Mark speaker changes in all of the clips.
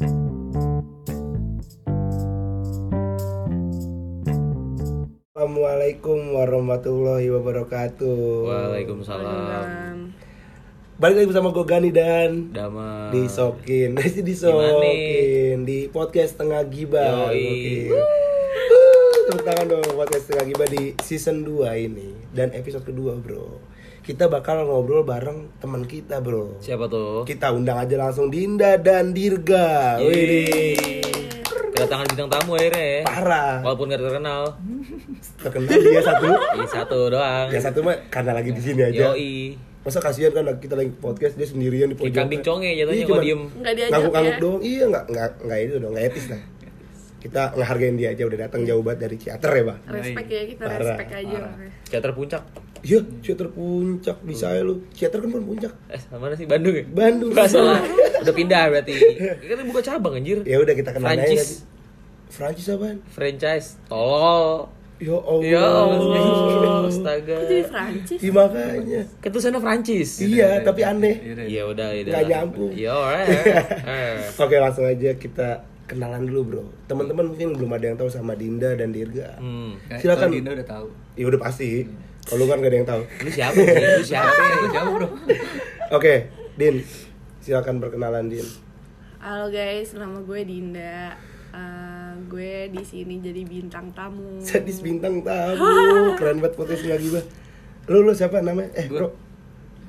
Speaker 1: Assalamualaikum warahmatullahi wabarakatuh.
Speaker 2: Waalaikumsalam.
Speaker 1: Balik lagi bersama gue Gani dan
Speaker 2: Damai.
Speaker 1: disokin, masih disokin di podcast Tengah Gibah.
Speaker 2: Yoi.
Speaker 1: Tepuk tangan dong podcast Tengah Gibah di season 2 ini dan episode kedua bro. Kita bakal ngobrol bareng teman kita bro.
Speaker 2: Siapa tuh?
Speaker 1: Kita undang aja langsung Dinda dan Dirga.
Speaker 2: Yeay.
Speaker 1: Wih,
Speaker 2: Kedatangan bintang tamu akhirnya ya.
Speaker 1: parah.
Speaker 2: Walaupun gak terkenal.
Speaker 1: Terkenal dia satu.
Speaker 2: Ini satu doang.
Speaker 1: Ya satu mah karena lagi di sini aja.
Speaker 2: Yoi.
Speaker 1: Masa kasihan kan kita lagi podcast dia sendirian di
Speaker 2: Kayak
Speaker 1: pojok.
Speaker 2: kambing conge jatuhnya
Speaker 1: Iya,
Speaker 2: kalau diem.
Speaker 3: Nggak diajak
Speaker 1: Ngangguk-ngangguk
Speaker 3: ya.
Speaker 1: doang. Iya, enggak enggak enggak itu dong, enggak etis lah. Kita ngehargain dia aja udah datang jauh banget dari Ciater ya, Bang.
Speaker 3: Respect ya kita
Speaker 1: Parah,
Speaker 3: respect aja.
Speaker 2: Teater puncak.
Speaker 1: Iya, Ciater puncak bisa ya lu. Ciater kan bukan puncak.
Speaker 2: Eh, mana sih? Bandung ya?
Speaker 1: Bandung.
Speaker 2: Gak salah. Udah pindah berarti. Kan buka cabang anjir.
Speaker 1: Ya udah kita kenal aja.
Speaker 2: Francis.
Speaker 1: Francis apaan?
Speaker 2: Franchise. Tolol.
Speaker 1: Ya Allah.
Speaker 2: Ya Allah. Astaga.
Speaker 3: Kok jadi Prancis?
Speaker 1: Iya makanya.
Speaker 2: Kan tuh sana Prancis.
Speaker 1: Iya, tapi aneh.
Speaker 2: Iya udah, udah.
Speaker 1: Nggak nyambung.
Speaker 2: Iya, alright.
Speaker 1: Oke, langsung aja kita kenalan dulu, Bro. Teman-teman mungkin belum ada yang tahu sama Dinda dan Dirga.
Speaker 2: Hmm.
Speaker 1: Silakan.
Speaker 4: Dinda udah tahu.
Speaker 1: Ya udah pasti. Kalau lu kan gak ada yang tahu.
Speaker 2: Lu siapa? Lu siapa?
Speaker 4: Itu jauh bro.
Speaker 1: Oke, Din. Silakan perkenalan Din.
Speaker 3: Halo guys, nama gue Dinda. Eh, gue di sini jadi bintang tamu.
Speaker 1: Sadis bintang tamu. Keren banget potensi lagi gua. Lu lu siapa namanya? Eh,
Speaker 4: Gua-
Speaker 1: Bro.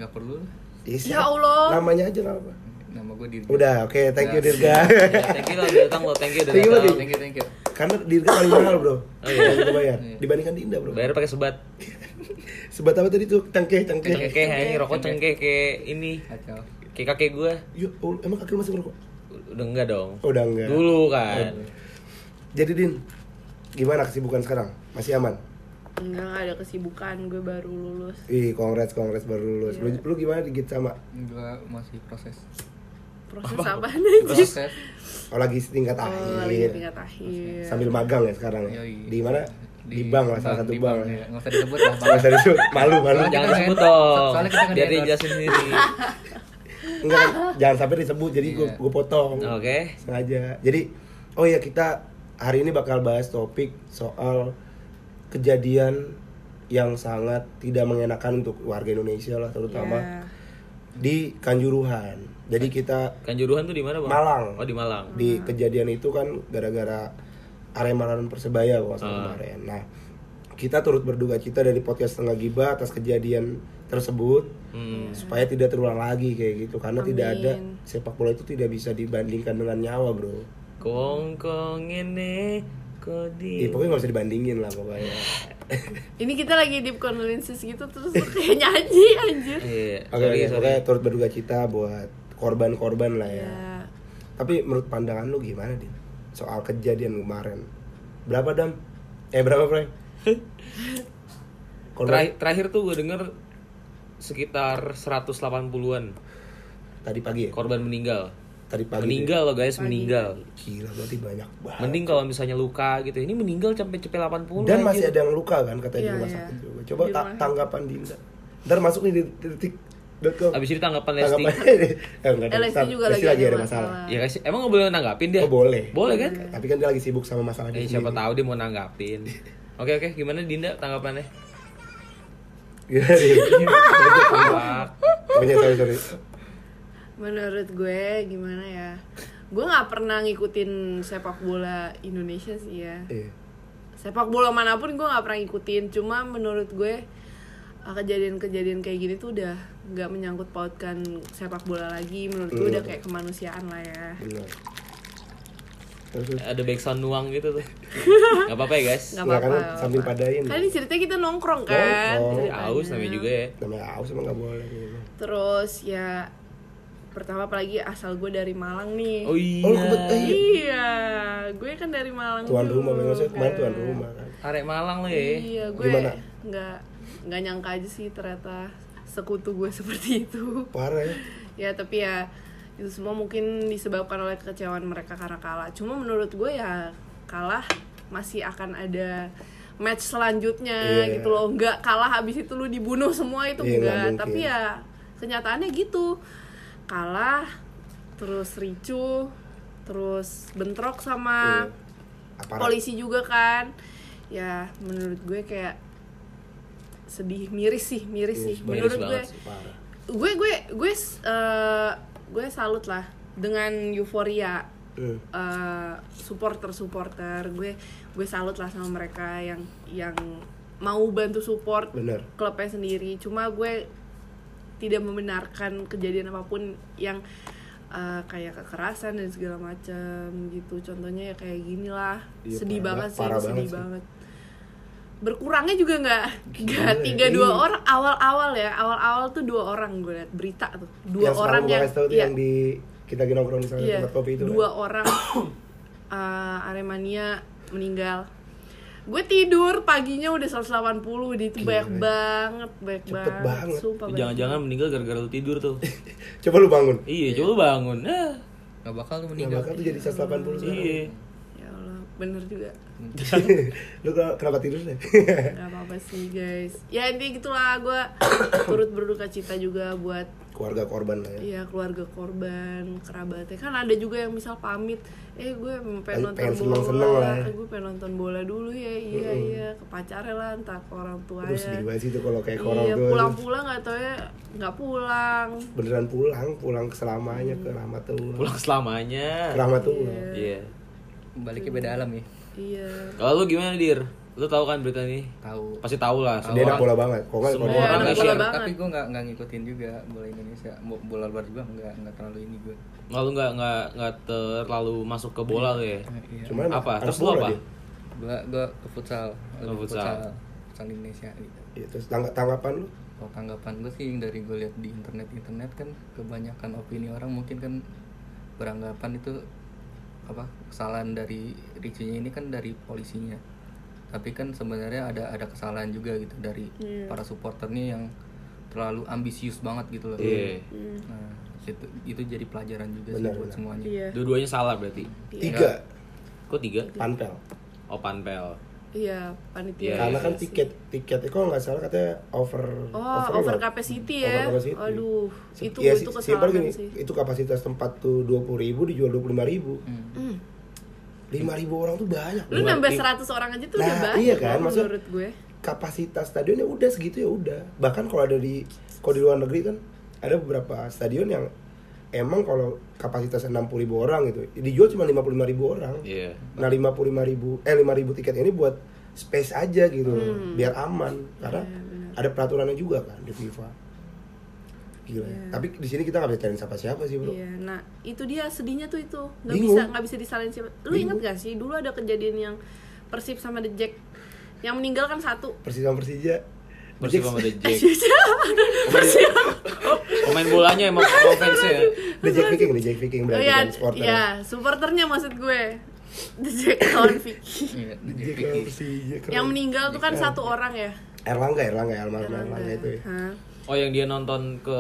Speaker 4: Gak perlu lah.
Speaker 1: Ih,
Speaker 3: Ya
Speaker 1: siapa?
Speaker 3: Allah.
Speaker 1: Namanya aja nggak apa.
Speaker 4: Nama gue Dirga.
Speaker 1: Udah, oke, thank you. Dirga.
Speaker 2: Ya, thank you lah udah datang lo, thank you udah
Speaker 1: Thank you.
Speaker 4: Thank you, thank you.
Speaker 1: Karena Dirga paling mahal, Bro.
Speaker 2: Oh, iya.
Speaker 1: Kita bayar.
Speaker 4: Iya.
Speaker 1: Dibandingkan Dinda, Bro.
Speaker 2: Bayar pakai sebat.
Speaker 1: Sebat apa tadi tuh? Cengkeh, cengkeh.
Speaker 2: Cengkeh ini rokok cengkeh kayak ini.
Speaker 4: Kacau.
Speaker 2: Kayak kakek gue.
Speaker 1: Ya, Allah, emang kaki lu masih ngerokok?
Speaker 2: Udah enggak dong.
Speaker 1: Oh, udah enggak.
Speaker 2: Dulu kan.
Speaker 1: Jadi Din, gimana kesibukan sekarang? Masih aman?
Speaker 3: Enggak, nggak ada kesibukan, gue baru lulus.
Speaker 1: Ih, kongres, kongres baru lulus. Lu, lu gimana digit sama?
Speaker 4: Gue masih proses.
Speaker 3: Proses apa nih?
Speaker 4: Proses.
Speaker 1: Oh, lagi tingkat
Speaker 3: Oh,
Speaker 1: akhir.
Speaker 3: lagi tingkat akhir.
Speaker 1: Sambil magang ya sekarang ya? Di mana? Di, bank lah, salah satu
Speaker 4: di
Speaker 1: bank.
Speaker 4: ya. Nggak usah disebut lah.
Speaker 1: Nggak usah disebut. malu, malu.
Speaker 2: Jangan disebut dong.
Speaker 4: soalnya kita nggak
Speaker 2: Biar dia
Speaker 4: di-endorse.
Speaker 2: jelasin sendiri.
Speaker 1: Enggak, jangan sampai disebut. Jadi gue
Speaker 4: Iya.
Speaker 1: gue potong.
Speaker 2: Oke.
Speaker 1: Sengaja. Jadi, oh ya kita hari ini bakal bahas topik soal kejadian yang sangat tidak mengenakan untuk warga Indonesia lah terutama
Speaker 3: Ya.
Speaker 1: di Kanjuruhan. Jadi kita
Speaker 2: Kanjuruhan tuh di mana, Bang?
Speaker 1: Malang.
Speaker 2: Oh, di Malang.
Speaker 1: di kejadian itu kan gara-gara Arema lawan Persebaya kalau
Speaker 2: Ah.
Speaker 1: kemarin. Nah, kita turut berduka cita dari podcast Tengah Gibah atas kejadian tersebut
Speaker 2: Hmm.
Speaker 1: supaya tidak terulang lagi kayak gitu karena tidak ada
Speaker 3: Amin.
Speaker 1: sepak bola itu tidak bisa dibandingkan dengan nyawa, Bro.
Speaker 2: Kong kong ini kodi.
Speaker 1: Ih, pokoknya nggak bisa dibandingin lah pokoknya.
Speaker 3: Ini kita lagi deep condolences gitu terus kayak nyanyi anjir.
Speaker 2: Iya,
Speaker 1: Oke, oke,
Speaker 2: sorry.
Speaker 1: pokoknya turut berduka cita buat korban-korban lah ya.
Speaker 3: Ya.
Speaker 1: Tapi menurut pandangan lu gimana, Din? Soal kejadian kemarin. Berapa, Dam? Eh, berapa, Frank? Korban
Speaker 2: Terakhir, terakhir tuh gue denger sekitar 180-an
Speaker 1: tadi pagi ya?
Speaker 2: korban meninggal.
Speaker 1: Tadi pagi.
Speaker 2: meninggal loh guys, meninggal.
Speaker 1: Gila, berarti banyak banget.
Speaker 2: Mending kalau misalnya luka gitu. Ini meninggal sampai cepet 80
Speaker 1: Dan masih
Speaker 2: anjir.
Speaker 1: ada yang luka kan katanya di
Speaker 3: Iya,
Speaker 1: rumah
Speaker 3: iya.
Speaker 1: sakit juga. Coba
Speaker 3: Di
Speaker 1: ta- tanggapan Dinda. Ntar masuk nih di detik.com.
Speaker 2: Abis itu tanggapan Lesti.
Speaker 1: Tanggapan eh, enggak ada.
Speaker 3: Eh, Lesti juga
Speaker 1: Lesti
Speaker 3: lagi
Speaker 1: ada masalah.
Speaker 3: masalah.
Speaker 2: Ya guys, emang nggak boleh nanggapin dia?
Speaker 1: Oh, boleh.
Speaker 2: Boleh kan?
Speaker 1: Tapi kan dia lagi sibuk sama masalah
Speaker 2: Eh,
Speaker 1: dia
Speaker 2: siapa tahu dia mau nanggapin. Oke oke, gimana Dinda tanggapannya?
Speaker 1: Sorry, sorry.
Speaker 3: Menurut gue gimana ya? Gue nggak pernah ngikutin sepak bola Indonesia sih ya.
Speaker 1: Iya.
Speaker 3: Sepak bola mana pun gue nggak pernah ngikutin. Cuma menurut gue ah, kejadian-kejadian kayak gini tuh udah nggak menyangkut pautkan sepak bola lagi. Menurut gue udah kayak kemanusiaan lah ya.
Speaker 1: Terus.
Speaker 2: Ada backsound nuang gitu tuh. Gak apa-apa ya guys.
Speaker 3: Nggak
Speaker 1: Nggak,
Speaker 3: apa-apa.
Speaker 1: karena sambil
Speaker 3: nggak
Speaker 1: padain.
Speaker 3: Kan ini ceritanya kita nongkrong kan.
Speaker 1: Nongkrong.
Speaker 3: ceritanya.
Speaker 2: Aus namanya juga ya.
Speaker 1: Namanya aus emang nggak boleh. gitu.
Speaker 3: Terus ya pertama apalagi asal gue dari Malang nih.
Speaker 2: Oh iya.
Speaker 1: Oh, kebet- eh, iya.
Speaker 3: Iya, gue kan dari Malang.
Speaker 1: Tuan
Speaker 3: juga.
Speaker 1: rumah, maksudnya kemarin tuan rumah kan.
Speaker 2: Arek Malang lo ya.
Speaker 3: Iya, gue
Speaker 1: Gimana?
Speaker 3: nggak nggak nyangka aja sih ternyata sekutu gue seperti itu.
Speaker 1: Parah ya.
Speaker 3: Ya tapi ya itu semua mungkin disebabkan oleh kekecewaan mereka karena kalah. Cuma menurut gue ya kalah masih akan ada match selanjutnya
Speaker 1: Iya.
Speaker 3: gitu loh. Nggak kalah habis itu lu dibunuh semua itu
Speaker 1: nggak
Speaker 3: enggak. Tapi ya kenyataannya gitu. Kalah terus ricuh terus bentrok sama.
Speaker 1: Aparat.
Speaker 3: polisi juga kan ya menurut gue kayak sedih miris sih miris
Speaker 1: Miris
Speaker 3: sih menurut gue
Speaker 2: sih.
Speaker 3: Gue gue gue eh, gue salut lah dengan euforia
Speaker 1: Hmm.
Speaker 3: eh, supporter supporter gue gue salut lah sama mereka yang yang mau bantu support
Speaker 1: Bener.
Speaker 3: klubnya sendiri cuma gue tidak membenarkan kejadian apa pun yang eh, kayak kekerasan dan segala macam gitu contohnya ya kayak gini lah
Speaker 1: Iya,
Speaker 3: sedih
Speaker 1: parah-
Speaker 3: banget sih
Speaker 1: parah
Speaker 3: sedih
Speaker 1: banget sih.
Speaker 3: banget berkurangnya juga nggak nggak tiga dua
Speaker 1: iya.
Speaker 3: orang awal awal ya awal awal tuh dua orang gue liat berita tuh dua
Speaker 1: yang
Speaker 3: orang yang iya,
Speaker 1: yang di kita nongkrong di sana
Speaker 3: iya,
Speaker 1: tempat kopi itu
Speaker 3: dua
Speaker 1: kan.
Speaker 3: orang eh, Aremania meninggal gue tidur paginya udah 180 di itu
Speaker 1: Gila.
Speaker 3: banyak banget banyak
Speaker 1: Cepet
Speaker 3: banget,
Speaker 1: banget.
Speaker 2: Jangan-jangan
Speaker 3: banget.
Speaker 2: meninggal gara-gara lu tidur tuh.
Speaker 1: coba lu bangun
Speaker 2: iya, coba lu bangun. Ah,
Speaker 4: Gak bakal lu
Speaker 1: Nah,
Speaker 4: meninggal.
Speaker 1: bakal tuh jadi 180 sekarang
Speaker 2: iya.
Speaker 3: ya Allah bener juga
Speaker 1: lu ke- kenapa tidur deh
Speaker 3: nggak apa-apa sih guys. Ya intinya gitulah. Gue turut berduka cita juga buat
Speaker 1: keluarga korban lah ya.
Speaker 3: Iya keluarga korban, kerabatnya. Kan ada juga yang misal pamit, eh gue pengen
Speaker 1: Pengen
Speaker 3: nonton bola,
Speaker 1: seneng-seneng lah ya.
Speaker 3: eh, gue pengen nonton bola dulu. Ya, iya iya. Ke pacarnya lah, entah ke orang tua ya.
Speaker 1: sedih banget sih tuh kalau kayak orang
Speaker 3: Iya
Speaker 1: tua.
Speaker 3: pulang-pulang nggak tau ya. Nggak pulang.
Speaker 1: beneran pulang pulang selamanya ke rahmatullah
Speaker 2: Pulang selamanya.
Speaker 1: ke rahmatullah
Speaker 2: Iya.
Speaker 4: Baliknya beda alam ya.
Speaker 3: Iya.
Speaker 2: Kalau lu gimana, Dir? Lu tahu kan berita ini?
Speaker 4: Tahu.
Speaker 2: Pasti tahu lah.
Speaker 1: dia anak bola banget kok
Speaker 2: Semua
Speaker 1: kalau dia-
Speaker 2: orang
Speaker 3: bola banget.
Speaker 4: Tapi gue nggak nggak ngikutin juga bola Indonesia. Bo- Bola luar juga nggak nggak terlalu ini gue.
Speaker 2: Lalu nggak nggak nggak terlalu masuk ke bola lu ya?
Speaker 4: Iya.
Speaker 1: Cuman anak-
Speaker 2: Apa? Terus lu
Speaker 1: bola
Speaker 2: apa?
Speaker 4: Gue gue ke futsal.
Speaker 2: Ke
Speaker 4: Lebih
Speaker 2: futsal.
Speaker 4: futsal Indonesia gitu.
Speaker 1: Iya, terus tangga- tanggapan lu
Speaker 4: Kalau tanggapan gue sih yang dari gue lihat di internet internet kan kebanyakan opini orang mungkin kan beranggapan itu apa kesalahan dari Riccinya ini kan dari polisinya tapi kan sebenarnya ada ada kesalahan juga gitu dari
Speaker 3: Iya.
Speaker 4: para supporternya yang terlalu ambisius banget gitu loh
Speaker 2: Iya.
Speaker 4: nah itu itu jadi pelajaran juga
Speaker 1: Benar,
Speaker 4: sih buat
Speaker 1: benar.
Speaker 4: semuanya
Speaker 3: Iya.
Speaker 2: Dua-duanya salah berarti.
Speaker 1: tiga
Speaker 2: Kok tiga?
Speaker 1: panpel
Speaker 2: Oh, panpel.
Speaker 3: Iya panitia.
Speaker 2: Iya,
Speaker 1: karena kan
Speaker 3: sih.
Speaker 1: tiket tiketnya kalau nggak salah katanya over
Speaker 3: Oh, over,
Speaker 1: nggak?
Speaker 3: capacity ya.
Speaker 1: Over capacity.
Speaker 3: Aduh,
Speaker 1: Se-
Speaker 3: itu
Speaker 1: ya,
Speaker 3: itu kesalahan
Speaker 1: gini,
Speaker 3: sih.
Speaker 1: itu kapasitas tempat tuh dua puluh ribu dijual dua puluh lima ribu
Speaker 4: Hmm.
Speaker 3: Hmm.
Speaker 1: lima ribu orang tuh banyak
Speaker 3: Lu nambah 100 orang aja tuh
Speaker 1: Nah,
Speaker 3: udah banyak
Speaker 1: iya kan, maksud-
Speaker 3: menurut gue.
Speaker 1: kapasitas stadionnya udah segitu ya udah bahkan kalau ada di kalau di luar negeri kan ada beberapa stadion yang emang kalau kapasitas 60 ribu orang gitu dijual cuma 55 ribu orang
Speaker 2: Iya.
Speaker 1: nah 55 ribu eh 5 ribu tiket ini buat space aja gitu
Speaker 3: Hmm.
Speaker 1: biar aman karena
Speaker 3: Iya, benar.
Speaker 1: ada peraturannya juga kan di FIFA gila.
Speaker 3: Iya.
Speaker 1: tapi di sini kita nggak bisa cari siapa siapa sih bro
Speaker 3: Iya, nah itu dia sedihnya tuh itu nggak
Speaker 1: Bingung.
Speaker 3: bisa nggak bisa disalahin siapa. Lu
Speaker 1: Bingung.
Speaker 3: inget gak sih dulu ada kejadian yang Persib sama The Jack yang meninggal kan satu.
Speaker 1: Persis sama Persija
Speaker 2: Persib sama The Jack.
Speaker 3: Persib.
Speaker 2: Pemain bolanya emang offense ya.
Speaker 1: The Jack Viking The Jack Viking
Speaker 3: Oh
Speaker 1: berarti
Speaker 3: iya,
Speaker 1: kan supporter
Speaker 3: iya, supporternya maksud gue. The Jack lawan Vicky.
Speaker 4: Iya,
Speaker 3: yang meninggal tuh kan satu orang ya.
Speaker 1: Erlangga Erlangga Erlangga Erlangga itu ya?
Speaker 2: Oh, yang dia nonton ke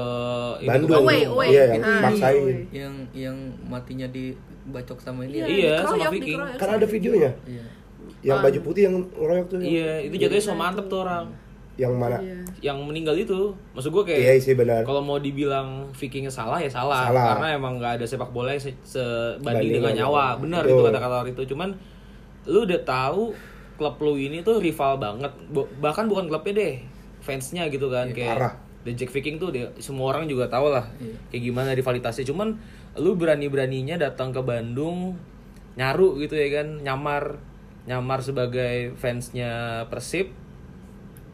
Speaker 1: Bandung.
Speaker 3: Away, away.
Speaker 1: Iya, yang
Speaker 3: Ah,
Speaker 1: maksain.
Speaker 3: away.
Speaker 4: yang yang matinya dibacok sama ini
Speaker 3: Iya,
Speaker 4: ya?
Speaker 2: Iya, sama Viking.
Speaker 3: sama
Speaker 1: ada videonya
Speaker 4: Iya.
Speaker 1: yang
Speaker 3: Ah.
Speaker 1: baju putih yang ngeroyok tuh
Speaker 2: Iya, itu jatuhnya so mantep tuh orang.
Speaker 1: Yang mana
Speaker 3: Iya.
Speaker 2: Yang meninggal itu, maksud gue kayak
Speaker 1: iya sih benar
Speaker 2: kalau mau dibilang Vikingnya salah ya salah,
Speaker 1: Salah.
Speaker 2: karena emang nggak ada sepak bola yang se- sebanding
Speaker 1: Banding
Speaker 2: dengan nyawa benar
Speaker 1: Betul.
Speaker 2: itu kata-kata orang itu cuman lu udah tahu klub lu ini tuh rival banget bahkan bukan klubnya deh fansnya gitu kan
Speaker 1: Iya,
Speaker 2: kayak
Speaker 1: parah.
Speaker 2: The Jack Viking tuh dia, semua orang juga tahu lah
Speaker 4: Iya.
Speaker 2: kayak gimana rivalitasnya cuman lu berani beraninya datang ke Bandung nyaru gitu ya kan nyamar nyamar sebagai fansnya Persib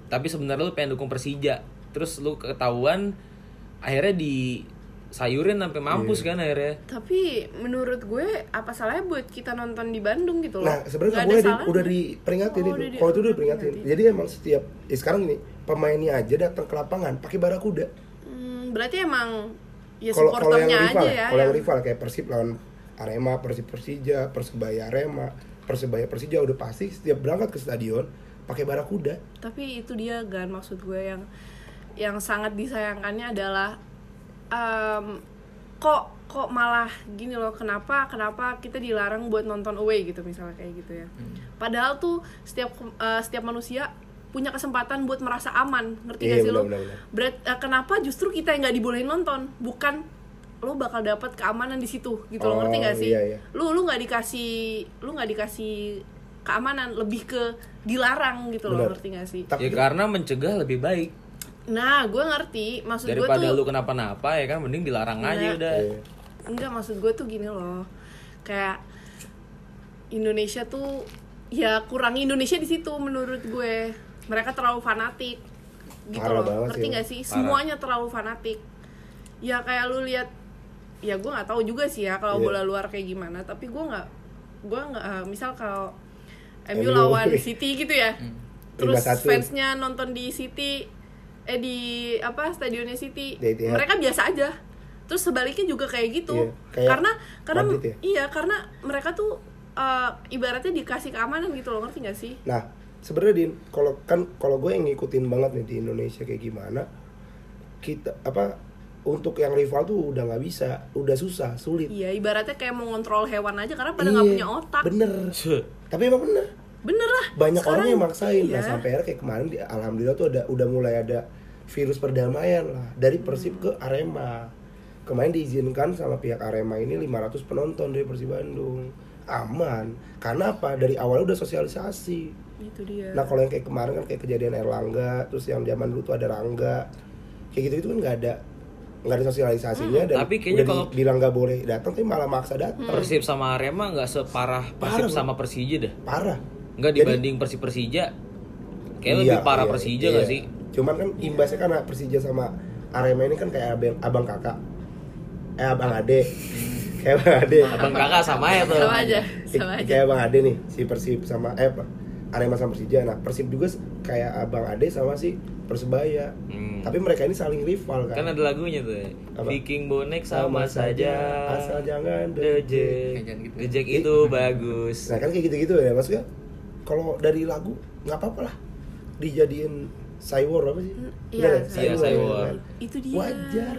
Speaker 2: tapi sebenarnya lu pengen dukung Persija terus lu ketahuan akhirnya di sayurin sampai mampus
Speaker 1: Iya.
Speaker 2: kan akhirnya
Speaker 3: Tapi menurut gue apa salahnya buat kita nonton di Bandung gitu loh.
Speaker 1: nah sebenarnya boleh di, udah diperingatin
Speaker 3: Oh,
Speaker 1: itu
Speaker 3: udah di-
Speaker 1: kalau itu udah diperingatin
Speaker 3: diperingatin.
Speaker 1: jadi emang setiap ya sekarang ini pemainnya aja datang ke lapangan pakai barakuda
Speaker 3: Hmm, berarti emang ya
Speaker 1: kalau kalau yang
Speaker 3: supporternya
Speaker 1: rival
Speaker 3: aja
Speaker 1: ya,
Speaker 3: ya.
Speaker 1: kalau yang
Speaker 3: yang-
Speaker 1: rival kayak Persib lawan Arema Persib Persija Persebaya Arema Persebaya Persija udah pasti setiap berangkat ke stadion pakai barakuda
Speaker 3: Tapi itu dia kan maksud gue yang yang sangat disayangkannya adalah em, kok kok malah gini loh kenapa kenapa kita dilarang buat nonton away gitu misalnya kayak gitu ya.
Speaker 1: Hmm.
Speaker 3: Padahal tuh setiap eh, setiap manusia punya kesempatan buat merasa aman ngerti
Speaker 1: Iya,
Speaker 3: gak sih lo? Berat, eh, kenapa justru kita yang nggak dibolehin nonton bukan lo bakal dapat keamanan di situ gitu lo
Speaker 1: Oh,
Speaker 3: ngerti gak sih
Speaker 1: iya, iya.
Speaker 3: lu lu nggak dikasih lu nggak dikasih keamanan lebih ke dilarang gitu loh ngerti gak sih
Speaker 1: Tapi
Speaker 2: Ya karena mencegah lebih baik
Speaker 3: nah gue ngerti maksud gue
Speaker 2: daripada
Speaker 3: tuh
Speaker 2: lu kenapa-napa ya kan mending dilarang aja
Speaker 3: Nah.
Speaker 2: udah.
Speaker 1: Iya.
Speaker 3: enggak maksud gue tuh gini loh kayak Indonesia tuh ya kurang Indonesia di situ menurut gue mereka terlalu fanatik gitu
Speaker 1: Parah
Speaker 3: loh ngerti
Speaker 1: sih.
Speaker 3: gak sih
Speaker 2: Parah.
Speaker 3: semuanya terlalu fanatik ya kayak lu lihat ya gue nggak tahu juga sih ya kalau
Speaker 1: Iya.
Speaker 3: bola luar kayak gimana tapi gue nggak gue nggak eh, misal kalau MU
Speaker 1: MU.
Speaker 3: lawan City gitu ya terus
Speaker 1: 5-1.
Speaker 3: fansnya nonton di City eh di apa stadionnya City
Speaker 1: Di Etihad.
Speaker 3: mereka biasa aja terus sebaliknya juga kayak gitu
Speaker 1: Iya, kayak
Speaker 3: karena karena
Speaker 1: ya?
Speaker 3: iya karena mereka tuh eh, ibaratnya dikasih keamanan gitu loh ngerti gak sih
Speaker 1: Nah, sebenarnya din, kalau kan kalau gue yang ngikutin banget nih di Indonesia kayak gimana, kita apa untuk yang rival tuh udah nggak bisa, udah susah, sulit.
Speaker 3: iya ibaratnya kayak mau ngontrol hewan aja karena pada nggak
Speaker 1: Iya,
Speaker 3: punya otak
Speaker 1: Bener. Tapi emang bener.
Speaker 3: bener lah
Speaker 1: Banyak
Speaker 3: Sekarang,
Speaker 1: orang yang maksain.
Speaker 3: iya.
Speaker 1: Nah, sampai akhirnya kayak kemarin, di- alhamdulillah tuh ada udah mulai ada virus perdamaian lah dari Persib ke Arema. Kemarin diizinkan sama pihak Arema ini 500 penonton dari Persib Bandung. Aman. Karena apa? Dari awal udah sosialisasi.
Speaker 3: itu dia
Speaker 1: Nah kalau yang kayak kemarin kan kayak kejadian Erlangga, terus yang zaman dulu tuh ada Rangga, kayak gitu itu kan nggak ada nggak ada sosialisasinya dan
Speaker 2: Tapi kayaknya
Speaker 1: udah
Speaker 2: kalau-
Speaker 1: bilang nggak boleh datang tapi malah maksa datang
Speaker 2: Persib sama Arema nggak separah
Speaker 1: Parah,
Speaker 2: Persib sama Persija dah.
Speaker 1: parah.
Speaker 2: Nggak
Speaker 1: Jadi-
Speaker 2: dibanding Persib Persija. Kayak
Speaker 1: Iya,
Speaker 2: lebih parah
Speaker 1: iya,
Speaker 2: Persija
Speaker 1: iya.
Speaker 2: nggak sih?
Speaker 1: Cuman kan imbasnya karena Persija sama Arema ini kan kayak abang, abang kakak, eh abang ade, kayak abang ade.
Speaker 2: Abang kakak sama ya tuh.
Speaker 3: sama aja sama aja
Speaker 1: Kayak abang ade nih si Persib sama eh apa, Arema sama Persija. Nah Persib juga kayak abang ade sama si Persebaya.
Speaker 2: Hmm.
Speaker 1: Tapi mereka ini saling rival
Speaker 2: Kan
Speaker 1: kan.
Speaker 2: ada lagunya tuh.
Speaker 1: Apa?
Speaker 2: Viking bonek sama, saja.
Speaker 1: asal jangan
Speaker 2: Dejek.
Speaker 4: Jangan gitu.
Speaker 2: Dejek itu bagus.
Speaker 1: Nah kan kayak gitu-gitu ya maksudnya kalau dari lagu nggak apa-apa lah dijadiin cywar apa sih?
Speaker 3: iya,
Speaker 1: Bener ya?
Speaker 2: Iya,
Speaker 1: Cywar,
Speaker 3: itu dia
Speaker 1: Wajar.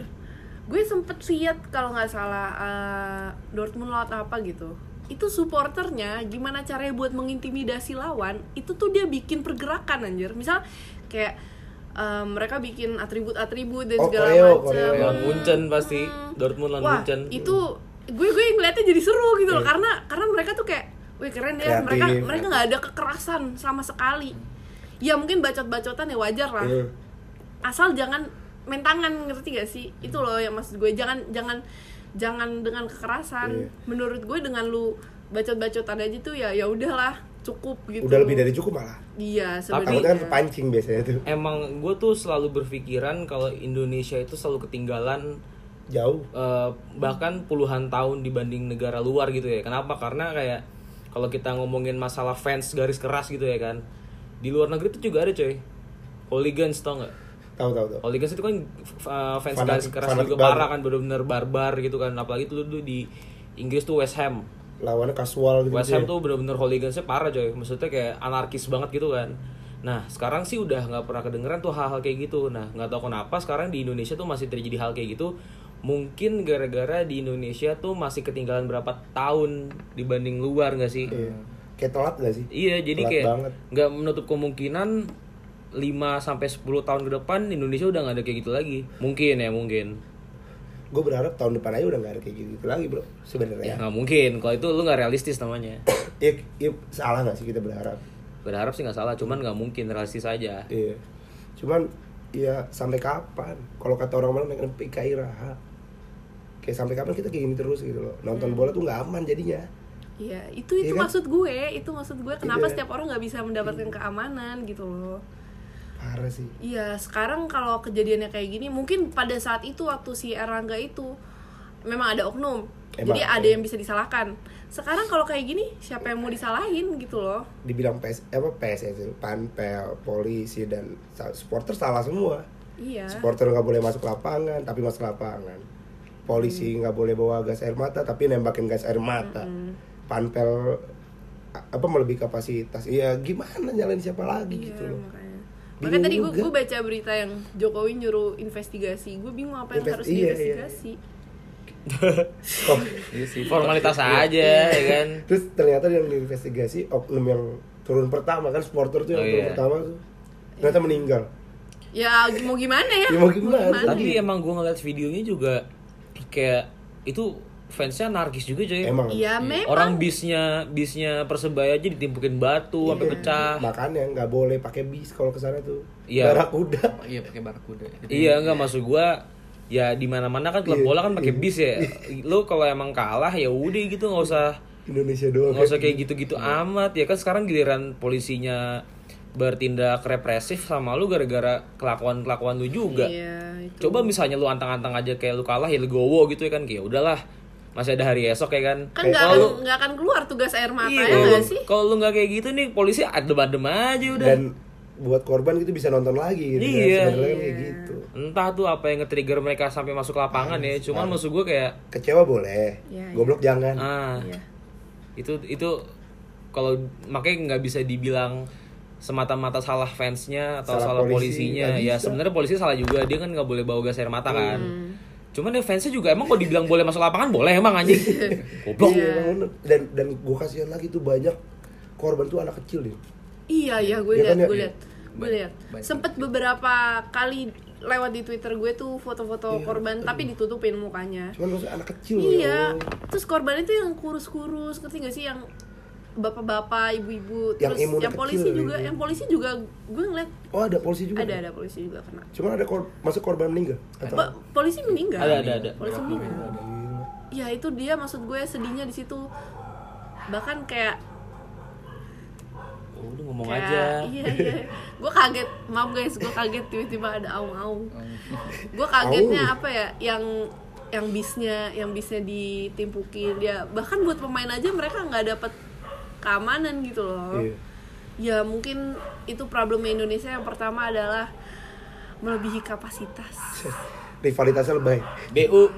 Speaker 3: gue sempet lihat kalau nggak salah eh, Dortmund lawan apa gitu itu supporternya gimana caranya buat mengintimidasi lawan itu tuh dia bikin pergerakan anjir misal kayak eh, mereka bikin atribut-atribut dan
Speaker 1: Oh,
Speaker 3: segala
Speaker 1: koreo,
Speaker 3: macam
Speaker 1: koreo.
Speaker 2: Lawan Munchen pasti. Dortmund lawan
Speaker 3: wah
Speaker 2: Munchen.
Speaker 3: itu gue gue ngeliatnya jadi seru gitu loh
Speaker 1: Iya.
Speaker 3: karena karena mereka tuh kayak wih keren ya
Speaker 1: Kreatif.
Speaker 3: mereka mereka nggak ada kekerasan sama sekali ya mungkin bacot-bacotan ya wajar lah
Speaker 1: Iya.
Speaker 3: asal jangan main tangan ngerti gak sih itu loh yang maksud gue jangan jangan jangan dengan kekerasan
Speaker 1: Iya.
Speaker 3: menurut gue dengan lu bacot-bacotan aja tuh ya ya udahlah cukup gitu
Speaker 1: Udah lebih dari cukup malah.
Speaker 3: iya
Speaker 1: Takutnya
Speaker 3: sebenarnya
Speaker 1: kan kepancing biasanya tuh.
Speaker 2: Emang gue tuh selalu berpikiran kalau Indonesia itu selalu ketinggalan
Speaker 1: Jauh.
Speaker 2: eh, bahkan puluhan tahun dibanding negara luar gitu ya. Kenapa? Karena kayak kalau kita ngomongin masalah fans garis keras gitu ya kan. Di luar negeri tuh juga ada coy. Hooligans tau nggak?
Speaker 1: Tahu tahu tahu.
Speaker 2: Hooligans itu kan uh, fans
Speaker 1: Fanatik-
Speaker 2: keras
Speaker 1: fanatik
Speaker 2: juga
Speaker 1: banget.
Speaker 2: parah kan bener-bener barbar gitu kan. Apalagi tuh dulu di Inggris tuh West Ham.
Speaker 1: Lawannya kasual gitu.
Speaker 2: West
Speaker 1: ya.
Speaker 2: Ham tuh bener-bener hooligansnya parah coy Maksudnya kayak anarkis banget gitu kan Nah sekarang sih udah nggak pernah kedengeran tuh hal-hal kayak gitu Nah nggak tahu kenapa sekarang di Indonesia tuh masih terjadi hal kayak gitu Mungkin gara-gara di Indonesia tuh masih ketinggalan berapa tahun dibanding luar nggak sih?
Speaker 1: Iya. Kayak telat gak sih?
Speaker 2: Iya jadi
Speaker 1: Telat
Speaker 2: kayak nggak menutup kemungkinan 5 sampai 10 tahun ke depan Indonesia udah nggak ada kayak gitu lagi Mungkin ya mungkin
Speaker 1: Gue berharap tahun depan aja udah gak ada kayak gitu, lagi bro.
Speaker 2: Ya
Speaker 1: Sebenarnya.
Speaker 2: nggak mungkin Kalau itu lu nggak realistis namanya
Speaker 1: Ya, ya, salah gak sih kita berharap?
Speaker 2: Berharap sih nggak salah Cuman nggak mungkin realistis aja
Speaker 1: Iya. Cuman ya sampai kapan? Kalau kata orang orang naik PKI raha. Kayak sampai kapan kita kayak gini terus gitu loh. Nonton bola tuh nggak aman jadinya.
Speaker 3: iya itu itu
Speaker 1: Iya kan?
Speaker 3: maksud gue itu maksud gue kenapa
Speaker 1: Iya.
Speaker 3: setiap orang nggak bisa mendapatkan keamanan gitu loh
Speaker 1: Parah sih.
Speaker 3: Iya, sekarang kalau kejadiannya kayak gini, mungkin pada saat itu waktu si Erlangga itu memang ada oknum.
Speaker 1: Emang,
Speaker 3: jadi ada
Speaker 1: iya.
Speaker 3: yang bisa disalahkan. Sekarang kalau kayak gini, siapa yang mau disalahin gitu loh?
Speaker 1: Dibilang PS apa PSS Panpel, polisi dan supporter salah semua.
Speaker 3: Iya.
Speaker 1: Supporter nggak boleh masuk lapangan tapi masuk lapangan. Polisi nggak boleh bawa gas air mata tapi nembakin gas air mata. Panpel a- apa melebihi kapasitas. Iya gimana nyalain siapa lagi
Speaker 3: Iya,
Speaker 1: gitu loh.
Speaker 3: makanya.
Speaker 1: Bingung
Speaker 3: Makanya tadi gue gue baca berita yang Jokowi nyuruh investigasi. Gue bingung apa yang
Speaker 1: Invest-
Speaker 3: harus
Speaker 1: iya, iya.
Speaker 3: diinvestigasi.
Speaker 1: Kok
Speaker 4: Iya sih.
Speaker 2: Formalitas aja ya kan
Speaker 1: Terus ternyata yang diinvestigasi oknum yang turun pertama kan supporter tuh yang
Speaker 2: Oh,
Speaker 1: turun
Speaker 2: iya.
Speaker 1: pertama tuh ternyata meninggal.
Speaker 3: Ya mau gimana ya?
Speaker 1: Ya, mau gimana?
Speaker 2: Tapi emang gue ngeliat videonya juga kayak itu fansnya anarkis juga coy
Speaker 1: emang.
Speaker 3: Iya, memang.
Speaker 2: orang bisnya bisnya persebaya aja ditimpukin batu sampai
Speaker 1: Iya.
Speaker 2: pecah.
Speaker 1: Makanya nggak boleh pakai bis kalau ke sana tuh.
Speaker 2: Iya.
Speaker 1: barakuda
Speaker 4: Oh, iya pakai barakuda
Speaker 2: iya nggak maksud gua ya di mana mana kan klub
Speaker 1: Iya,
Speaker 2: bola kan pakai
Speaker 1: iya.
Speaker 2: bis ya. Lu kalau emang kalah ya udah gitu nggak usah
Speaker 1: Indonesia doang.
Speaker 2: nggak usah kayak gitu-gitu amat. Ya kan sekarang giliran polisinya bertindak represif sama lu gara-gara kelakuan kelakuan lu juga.
Speaker 3: Iya, itu.
Speaker 2: coba misalnya lu antang-antang aja kayak lu kalah ya legowo gitu ya kan kayak udahlah masih ada hari esok ya kan?
Speaker 3: Kan nggak
Speaker 2: Kalau
Speaker 3: akan
Speaker 2: lu-
Speaker 3: nggak akan keluar tugas air mata
Speaker 2: iya,
Speaker 3: ya
Speaker 2: lu-
Speaker 3: sih?
Speaker 2: kalau lu nggak kayak gitu nih polisi adem-adem aja udah.
Speaker 1: Dan buat korban gitu bisa nonton lagi gitu kan.
Speaker 2: Iya.
Speaker 1: sebenarnya kan kayak gitu.
Speaker 2: Entah tuh apa yang nge-trigger mereka sampai masuk lapangan ya cuman maksud gue kayak
Speaker 1: kecewa boleh.
Speaker 3: Iya,
Speaker 1: goblok jangan.
Speaker 2: Ah.
Speaker 3: Iya.
Speaker 2: itu itu kalau makanya nggak bisa dibilang semata-mata salah fansnya atau
Speaker 1: Salah
Speaker 2: salah,
Speaker 1: polisi,
Speaker 2: polisinya. ya sebenarnya polisi salah juga. Dia kan nggak boleh bawa gas air mata kan.
Speaker 3: Hmm.
Speaker 2: Cuman ya fansnya juga emang kalau dibilang boleh masuk lapangan boleh emang anjing. Goblok.
Speaker 1: Iya, bener. dan dan gue kasihan lagi tuh banyak korban tuh anak kecil deh
Speaker 3: Iya iya gue
Speaker 1: Iya
Speaker 3: lihat
Speaker 1: kan, ya?
Speaker 3: gue lihat gue
Speaker 4: Banyak-
Speaker 3: lihat. sempet beberapa kali lewat di twitter gue tuh foto-foto
Speaker 1: Iya,
Speaker 3: korban tapi ditutupin mukanya.
Speaker 1: Cuman maksudnya anak kecil
Speaker 3: iya
Speaker 1: ya Allah.
Speaker 3: terus korban itu yang kurus-kurus ngerti gak sih? Yang bapak-bapak ibu-ibu
Speaker 1: Yang
Speaker 3: terus yang polisi
Speaker 1: kecil
Speaker 3: juga.
Speaker 1: gitu.
Speaker 3: yang polisi juga gue ngeliat
Speaker 1: oh ada polisi juga?
Speaker 3: Ada ada polisi juga kena.
Speaker 1: Cuman ada kor masuk korban meninggal? Atau
Speaker 3: Ba- polisi meninggal.
Speaker 2: Ada, ada, ada.
Speaker 3: polisi meninggal.
Speaker 1: Gila.
Speaker 3: ya itu dia maksud gue sedihnya di situ. Bahkan kayak
Speaker 2: udah ngomong
Speaker 3: kayak
Speaker 2: aja.
Speaker 3: iya iya. Gue kaget. Maaf guys. Gue kaget tiba-tiba ada aung-aung.
Speaker 4: Oh,
Speaker 3: gue kagetnya
Speaker 1: Aung.
Speaker 3: apa ya? Yang yang bisnya yang bisnya ditimpukin. Dia bahkan buat pemain aja mereka nggak dapat keamanan gitu loh.
Speaker 1: Iya.
Speaker 3: ya mungkin itu problemnya Indonesia yang pertama adalah melebihi kapasitas.
Speaker 1: Rivalitasnya lebay
Speaker 2: BU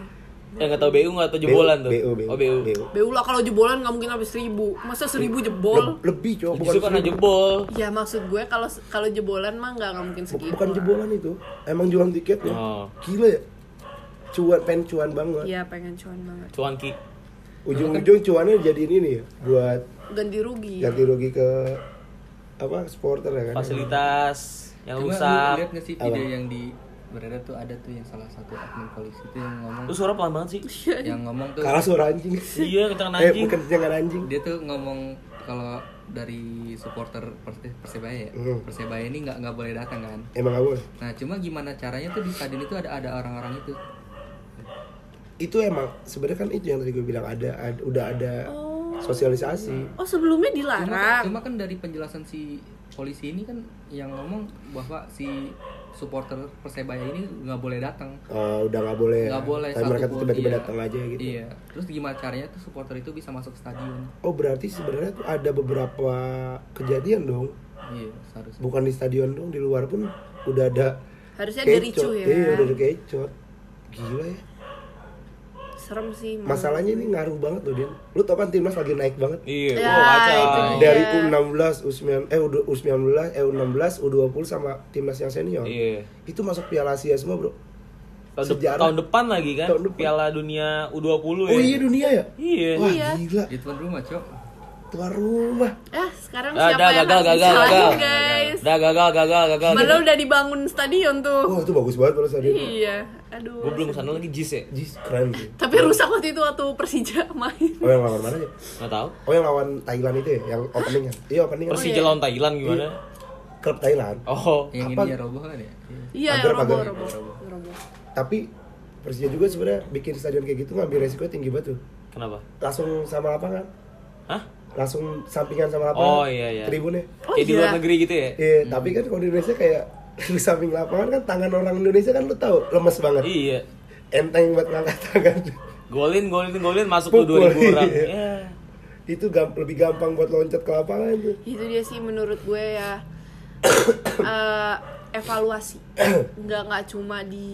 Speaker 2: yang nggak tahu BU nggak tahu jebolan tuh?
Speaker 1: BU, BU,
Speaker 2: oh BU,
Speaker 1: BU.
Speaker 3: BU lah kalau jebolan nggak mungkin habis seribu. Masa seribu jebol?
Speaker 1: Le- lebih cowok bukan
Speaker 2: justru karena jebol.
Speaker 3: Ya maksud gue kalau kalau jebolan mah nggak nggak mungkin segitu
Speaker 1: bukan jebolan itu. Emang jualan tiketnya
Speaker 2: Oh.
Speaker 1: gila ya. Cuan pen cuan banget.
Speaker 3: Iya pengen cuan banget.
Speaker 2: Cuan ki.
Speaker 1: Ujung-ujung cuannya jadi ini nih ya, buat
Speaker 3: ganti rugi
Speaker 1: ganti rugi ke apa supporter ya kan?
Speaker 2: Fasilitas yang
Speaker 4: Cuma lu
Speaker 2: rusak.
Speaker 4: lihat nggak sih video
Speaker 1: Apa?
Speaker 4: yang di beredar tuh ada tuh yang salah satu admin polisi itu yang ngomong
Speaker 2: lu suara pelan banget sih.
Speaker 4: Yang ngomong tuh
Speaker 1: kalah suara anjing.
Speaker 2: Iya kenceng
Speaker 1: eh
Speaker 2: anjing.
Speaker 1: bukan jangan anjing.
Speaker 4: Dia tuh ngomong kalau dari supporter Pers- eh, persebaya ya.
Speaker 1: Hmm.
Speaker 4: persebaya ini nggak nggak boleh datang kan?
Speaker 1: Emang gak boleh?
Speaker 4: Nah cuma gimana caranya tuh di stadion itu ada ada orang-orang itu?
Speaker 1: Itu emang sebenarnya kan itu yang tadi gue bilang ada, ada udah ada sosialisasi.
Speaker 3: Oh sebelumnya
Speaker 4: cuma,
Speaker 3: dilarang.
Speaker 4: Cuma kan dari penjelasan si polisi ini kan yang ngomong bahwa si supporter persebaya ini nggak boleh datang.
Speaker 1: Eh, udah nggak boleh. Ya.
Speaker 4: nggak boleh
Speaker 1: tapi mereka tiba-tiba
Speaker 4: iya.
Speaker 1: datang aja gitu.
Speaker 4: Iya. Terus gimana caranya tuh supporter itu bisa masuk stadion?
Speaker 1: Oh berarti sebenarnya tuh ada beberapa kejadian dong.
Speaker 4: Iya seharusnya.
Speaker 1: Bukan di stadion dong di luar pun udah ada
Speaker 3: harusnya ada
Speaker 1: kecot.
Speaker 3: ricuh ya.
Speaker 1: Iya udah ada kecot. Gila ya
Speaker 3: serem sih menurut
Speaker 1: masalahnya ini ngaruh banget loh Din lu tau kan timnas lagi naik banget
Speaker 2: iya
Speaker 3: Ya,
Speaker 2: oh,
Speaker 3: itu
Speaker 1: dari
Speaker 3: Iya.
Speaker 1: U16, U9, eh U- U19, eh U16, U20 sama timnas yang senior.
Speaker 2: iya
Speaker 1: Itu masuk Piala Asia semua, Bro.
Speaker 2: tahun,
Speaker 1: Sejarah.
Speaker 2: tahun depan lagi kan
Speaker 1: Tahun depan.
Speaker 2: Piala Dunia U20 ya
Speaker 1: Oh iya dunia ya?
Speaker 2: iya
Speaker 1: Wah,
Speaker 3: Iya.
Speaker 1: gila.
Speaker 4: di tuan rumah cok
Speaker 1: Tuan rumah.
Speaker 3: eh sekarang
Speaker 2: Ah,
Speaker 3: siapa
Speaker 2: dah,
Speaker 3: yang
Speaker 2: gagal,
Speaker 3: harus
Speaker 2: gagal, gagal.
Speaker 3: guys
Speaker 2: udah gagal gagal gagal
Speaker 3: padahal udah dibangun stadion tuh
Speaker 1: Wah, itu bagus banget kalau stadion.
Speaker 3: iya aduh
Speaker 2: gue belum ke sana lagi jis ya
Speaker 1: Jis, keren sih.
Speaker 3: tapi rusak waktu itu waktu Persija main
Speaker 1: Oh yang lawan mana ya?
Speaker 2: nggak tahu
Speaker 1: Oh yang lawan Thailand itu ya, yang opening kan? Iya opening kan?
Speaker 2: Persija lawan Thailand gimana
Speaker 1: Klub Thailand.
Speaker 2: oh
Speaker 4: yang
Speaker 1: Apa?
Speaker 4: ini ya roboh kan ya Iya.
Speaker 3: iya
Speaker 1: Pagar,
Speaker 3: roboh roboh roboh
Speaker 1: Tapi Persija juga sebenarnya bikin stadion kayak gitu ngambil resiko tinggi banget tuh.
Speaker 2: kenapa
Speaker 1: Langsung sama lapangan.
Speaker 2: hah
Speaker 1: Langsung sampingan sama lapangan.
Speaker 2: Oh, iya, iya.
Speaker 1: Tribunnya.
Speaker 3: Oh,
Speaker 2: kayak di
Speaker 3: iya.
Speaker 2: luar negeri gitu ya
Speaker 1: Iya, tapi kan kalau di Indonesia kayak di samping lapangan kan tangan orang Indonesia kan lu tahu lemes banget.
Speaker 2: iya
Speaker 1: Enteng buat ngangkat tangan.
Speaker 2: golin golin golin masuk tuh
Speaker 1: Pukul,
Speaker 2: 2000 orang
Speaker 1: iya.
Speaker 2: ya
Speaker 1: Itu gam- lebih gampang buat loncat ke lapangan tuh.
Speaker 3: itu dia sih menurut gue ya eh, evaluasi nggak nggak cuma di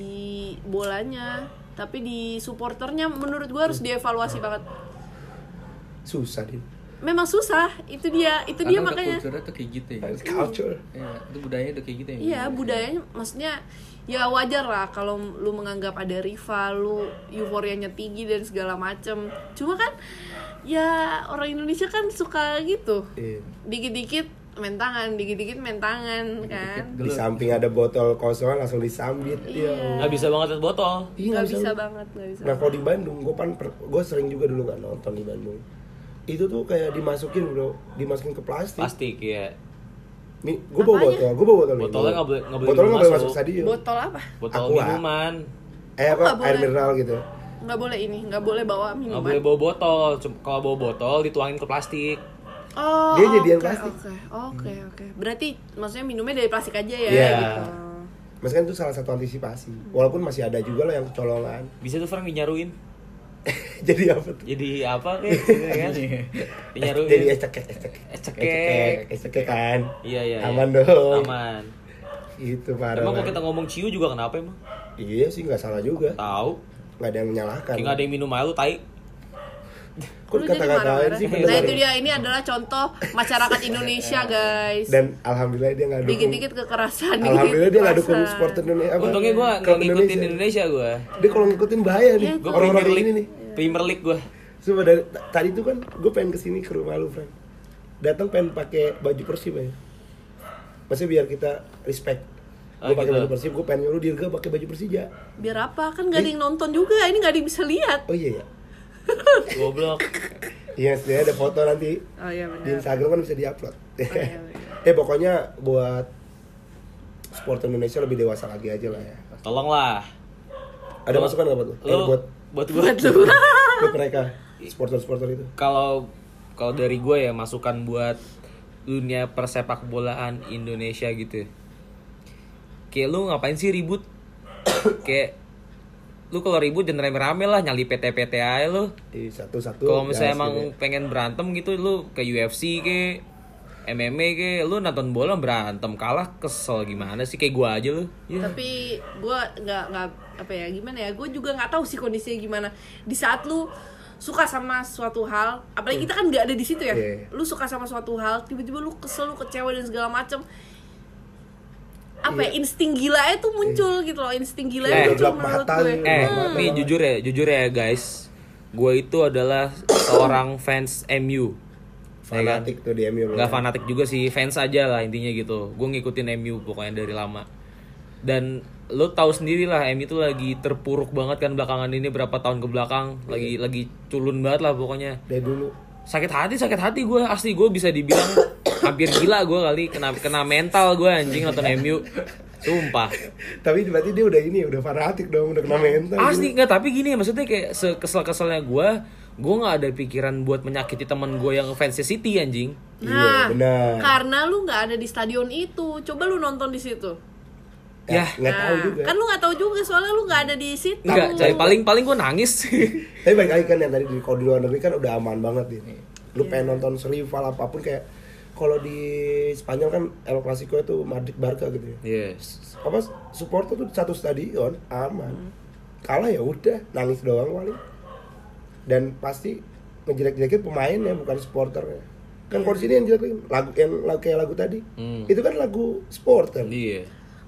Speaker 3: bolanya tapi di supporternya menurut gue harus dievaluasi banget
Speaker 1: Susah din.
Speaker 3: Memang susah itu dia itu dia
Speaker 4: Karena
Speaker 3: makanya.
Speaker 4: culture-nya tuh kayak gitu ya.
Speaker 1: It's culture.
Speaker 4: Iya, itu budayanya udah kayak gitu ya.
Speaker 3: Iya budayanya maksudnya ya wajar lah kalau lu menganggap ada rival lu euforianya tinggi dan segala macem. Cuma kan ya orang Indonesia kan suka gitu.
Speaker 1: Iya.
Speaker 3: dikit-dikit main tangan dikit-dikit main tangan kan?
Speaker 1: di samping ada botol kosong langsung disambit.
Speaker 3: Iya.
Speaker 1: ya
Speaker 2: nggak bisa banget liat botol.
Speaker 1: Iya,
Speaker 3: nggak
Speaker 1: nggak
Speaker 3: bisa
Speaker 1: bisa.
Speaker 3: banget nggak bisa
Speaker 1: Nah kalau di Bandung, gue pan gue sering juga dulu nggak nonton di Bandung. Itu tuh kayak dimasukin bro, dimasukin ke plastik.
Speaker 2: plastik ya
Speaker 1: Nih, gue bawa botol, gue bawa botol.
Speaker 2: Botolnya nggak boleh- nggak boleh
Speaker 1: Botolnya nggak boleh
Speaker 2: masuk.
Speaker 1: masuk stadion.
Speaker 3: botol apa
Speaker 2: botol
Speaker 1: Aqua.
Speaker 2: minuman
Speaker 1: eh apa?
Speaker 3: Oh, nggak
Speaker 1: Air
Speaker 3: boleh.
Speaker 1: mineral gitu.
Speaker 3: nggak boleh ini nggak boleh bawa
Speaker 2: nggak
Speaker 3: minuman
Speaker 2: boleh bawa botol kalau bawa botol dituangin ke plastik
Speaker 3: oh
Speaker 1: Dia jadian
Speaker 3: oke,
Speaker 1: plastik.
Speaker 3: oke oke oke berarti maksudnya minumnya dari plastik aja ya
Speaker 1: Iya.
Speaker 3: gitu
Speaker 1: Maksudnya itu salah satu antisipasi. Walaupun masih ada juga lah yang kecolongan.
Speaker 2: bisa tuh Frank dinyaruin
Speaker 1: Jadi apa tuh?
Speaker 2: jadi apa kayak gitu kan dinyaruin
Speaker 1: Jadi ecek ecek
Speaker 2: Ecekek.
Speaker 1: ecek kan.
Speaker 2: iya iya iya.
Speaker 1: Aman dong.
Speaker 2: aman
Speaker 1: Itu parah.
Speaker 2: emang kalau kita ngomong ciu juga kenapa emang
Speaker 1: Iya sih nggak salah juga.
Speaker 2: tahu
Speaker 1: Nggak ada yang menyalahkan.
Speaker 2: nggak ada yang minum air lu tai
Speaker 1: Kok
Speaker 3: Lu jadi
Speaker 1: kata-katain
Speaker 3: marah-marah.
Speaker 1: sih
Speaker 3: nah itu dia ini adalah contoh masyarakat Indonesia guys
Speaker 1: Dan alhamdulillah dia nggak dukung.
Speaker 3: dikit-dikit kekerasan
Speaker 1: Alhamdulillah dia nggak dukung sport Indonesia. apa?
Speaker 2: untungnya gue nggak
Speaker 1: klub
Speaker 2: ngikutin Indonesia gue
Speaker 1: Dia kalau ngikutin bahaya nih.
Speaker 3: Iya,
Speaker 2: gue
Speaker 1: Orang-orang ini nih.
Speaker 2: Premier League gue
Speaker 1: Coba dari tadi tuh kan gue pengen ke sini ke rumah lu, Frank. Datang pengen pakai baju Persib aja. Maksudnya biar kita respect.
Speaker 2: Oh,
Speaker 1: Gue pakai
Speaker 2: gitu.
Speaker 1: baju Persib, gue pengen nyuruh Dirga pakai baju Persija.
Speaker 3: biar apa kan gak ada yang nonton juga ini gak ada yang bisa lihat
Speaker 1: Oh iya ya.
Speaker 2: Goblok.
Speaker 1: Iya, sebenarnya ada foto nanti.
Speaker 3: Oh iya
Speaker 1: di
Speaker 3: benar
Speaker 1: Instagram kan bisa diupload.
Speaker 3: iya,
Speaker 1: eh pokoknya buat sport Indonesia lebih dewasa lagi aja lah ya.
Speaker 2: tolonglah.
Speaker 1: Ada masukan apa tuh? Eh,
Speaker 2: lu
Speaker 1: buat
Speaker 2: buat gue
Speaker 1: buat mereka sporter-sporter itu.
Speaker 2: kalau kalau dari gue ya masukan buat dunia persepak bolaan Indonesia gitu kayak lu ngapain sih ribut? Kayak lu kalau ribut jangan rame-rame lah nyali PT-PT aja lu
Speaker 1: Di satu-satu.
Speaker 2: kalau misalnya emang
Speaker 1: gitu ya.
Speaker 2: pengen berantem gitu lu ke UFC ke MMA ke lu nonton bola berantem kalah kesel gimana sih kayak gua aja lu ya.
Speaker 3: tapi gue nggak nggak apa ya gimana ya gue juga nggak tahu sih kondisinya gimana di saat lu suka sama suatu hal apalagi kita kan nggak ada di situ ya
Speaker 1: Iya.
Speaker 3: lu suka sama suatu hal tiba-tiba lu kesel lu kecewa dan segala macem apa ya insting gilanya tuh muncul gitu loh insting
Speaker 1: Eh,
Speaker 3: gilanya muncul
Speaker 1: gelap
Speaker 3: menurut
Speaker 1: mata
Speaker 3: gue
Speaker 1: gitu.
Speaker 2: Eh,
Speaker 1: Hmm.
Speaker 2: nih jujur ya, jujur ya guys. Gue itu adalah seorang fans MU. Ya kan?
Speaker 1: fanatik tuh di MU.
Speaker 2: Nggak fanatik juga sih, fans aja lah intinya gitu. Gue ngikutin MU pokoknya dari lama. Dan lo tahu sendiri lah MU itu lagi terpuruk banget kan belakangan ini berapa tahun ke belakang, lagi lagi culun banget lah pokoknya.
Speaker 1: Dari dulu.
Speaker 2: Sakit hati, sakit hati gue asli gue bisa dibilang hampir gila gue kali kena kena mental gue anjing nonton MU. Sumpah.
Speaker 1: Tapi berarti dia udah ini udah fanatik dong, udah kena mental.
Speaker 2: Asli nggak tapi gini maksudnya kayak sekesel-keselnya gue gue nggak ada pikiran buat menyakiti teman gue yang fans City anjing
Speaker 3: nah
Speaker 1: Iya, benar.
Speaker 3: karena lu nggak ada di stadion itu coba lu nonton di situ
Speaker 1: Ya,
Speaker 2: Ya.
Speaker 1: nggak tahu
Speaker 3: Nah,
Speaker 1: juga.
Speaker 3: kan lu nggak tahu juga soalnya lu nggak ada di situ
Speaker 2: nggak coy paling paling gue nangis
Speaker 1: Tapi balik lagi kan yang tadi di kalau di luar negeri kan udah aman banget nih. Lu
Speaker 3: Iya.
Speaker 1: pengen nonton serival apa pun kayak kalau di Spanyol kan El Clasico itu Madrid Barca gitu ya.
Speaker 2: yes
Speaker 1: Apa supporter tuh satu stadion aman.
Speaker 3: Hmm.
Speaker 1: Kalah ya udah, nangis doang paling. Dan pasti ngejelek-jelekin pemainnya bukan supporternya. Kan kalau di sini yang jelekin lagu yang lagu kayak lagu tadi.
Speaker 2: Hmm.
Speaker 1: Itu kan lagu supporter.
Speaker 2: iya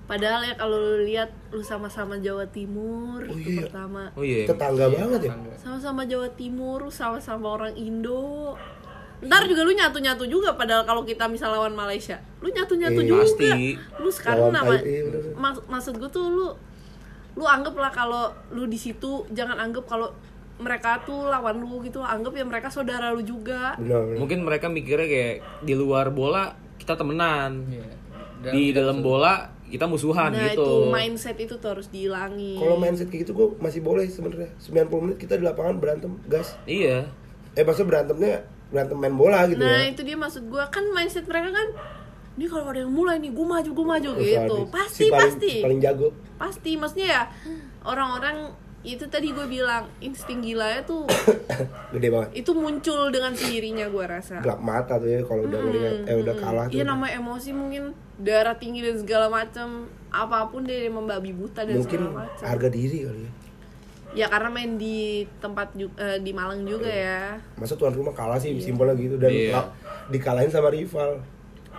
Speaker 3: padahal ya kalau lu lihat lu sama-sama Jawa Timur
Speaker 1: Oh,
Speaker 3: itu
Speaker 1: iya.
Speaker 3: pertama
Speaker 2: oh iya
Speaker 1: Tetangga banget ya.
Speaker 3: sama-sama Jawa Timur lu sama-sama orang Indo ntar juga lu nyatu-nyatu juga padahal kalau kita misal lawan Malaysia lu nyatu-nyatu
Speaker 1: Iya.
Speaker 3: juga
Speaker 2: Pasti.
Speaker 3: lu sekarang
Speaker 1: Lawan
Speaker 3: nama
Speaker 1: iya,
Speaker 3: mak- maksud gue tuh lu lu anggap lah kalau lu di situ jangan anggap kalau mereka tuh lawan lu gitu anggap ya mereka saudara lu juga
Speaker 1: Benar. benar.
Speaker 2: mungkin mereka mikirnya kayak di luar bola kita temenan
Speaker 4: Iya. Dan
Speaker 2: di dalam bola kita musuhan
Speaker 3: nah
Speaker 2: gitu
Speaker 3: itu mindset itu tuh harus dihilangin
Speaker 1: Kalau mindset kayak gitu gue masih boleh sebenarnya 90 menit kita di lapangan berantem gas
Speaker 2: iya
Speaker 1: Eh maksudnya berantemnya berantem main bola gitu
Speaker 3: nah
Speaker 1: ya.
Speaker 3: itu dia maksud gue kan mindset mereka kan ini kalau ada yang mulai nih gue maju gue maju
Speaker 1: Terus
Speaker 3: gitu. pasti
Speaker 1: si paling,
Speaker 3: pasti.
Speaker 1: si paling jago.
Speaker 3: Pasti. Maksudnya ya orang-orang itu tadi gue bilang insting gilanya tuh
Speaker 1: Gede banget.
Speaker 3: itu muncul dengan sendirinya gue rasa.
Speaker 1: Gelap mata tuh ya kalau udah ngeliat Eh udah kalah tuh
Speaker 3: iya namanya emosi mungkin darah tinggi dan segala macam apa pun deh yang membabi buta dan
Speaker 1: Mungkin
Speaker 3: segala macam
Speaker 1: harga diri kali ya
Speaker 3: ya karena main di tempat ju- eh, di Malang juga ya.
Speaker 1: Masa tuan rumah kalah sih simpelnya gitu Dan
Speaker 2: Iya.
Speaker 1: la- dikalahin sama rival.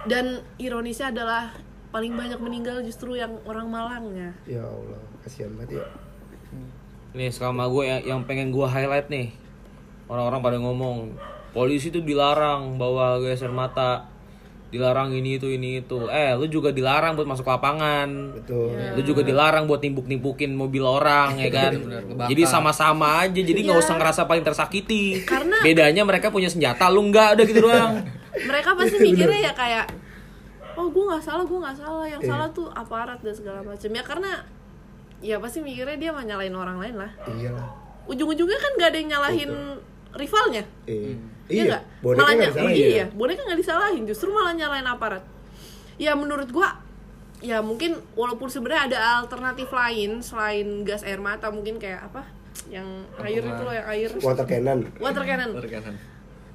Speaker 3: Dan ironisnya adalah paling banyak meninggal justru yang orang Malangnya
Speaker 1: Ya. Allah kasihan banget ya.
Speaker 2: Nih selama gue yang, yang pengen gue highlight nih. Orang-orang pada ngomong polisi tuh dilarang bawa gas air mata dilarang ini itu ini itu. Eh lu juga dilarang buat masuk lapangan.
Speaker 1: Betul.
Speaker 2: Lu juga dilarang buat nimpuk-nimpukin mobil orang ya kan? Jadi sama-sama aja jadi nggak usah ngerasa paling tersakiti.
Speaker 3: Karena-
Speaker 2: bedanya mereka punya senjata lu nggak udah gitu doang.
Speaker 3: Mereka pasti mikirnya ya kayak oh gue nggak salah gue nggak salah. Yang salah tuh aparat dan segala macam ya karena ya pasti mikirnya dia mau nyalain orang lain lah.
Speaker 1: Iyalah
Speaker 3: ujung-ujungnya kan gak ada yang nyalahin rivalnya.
Speaker 1: Eh.
Speaker 3: Iya
Speaker 1: iya
Speaker 3: nggak?
Speaker 1: boneka
Speaker 3: Malah ny-
Speaker 1: disalahin
Speaker 3: Iya,
Speaker 1: ya?
Speaker 3: boneka nggak disalahin, justru malah nyalain aparat. Ya menurut gua, ya mungkin walaupun sebenarnya ada alternatif lain selain gas air mata, mungkin kayak apa? Yang air itu loh, yang air
Speaker 1: water cannon
Speaker 3: water cannon.
Speaker 4: Berkanan.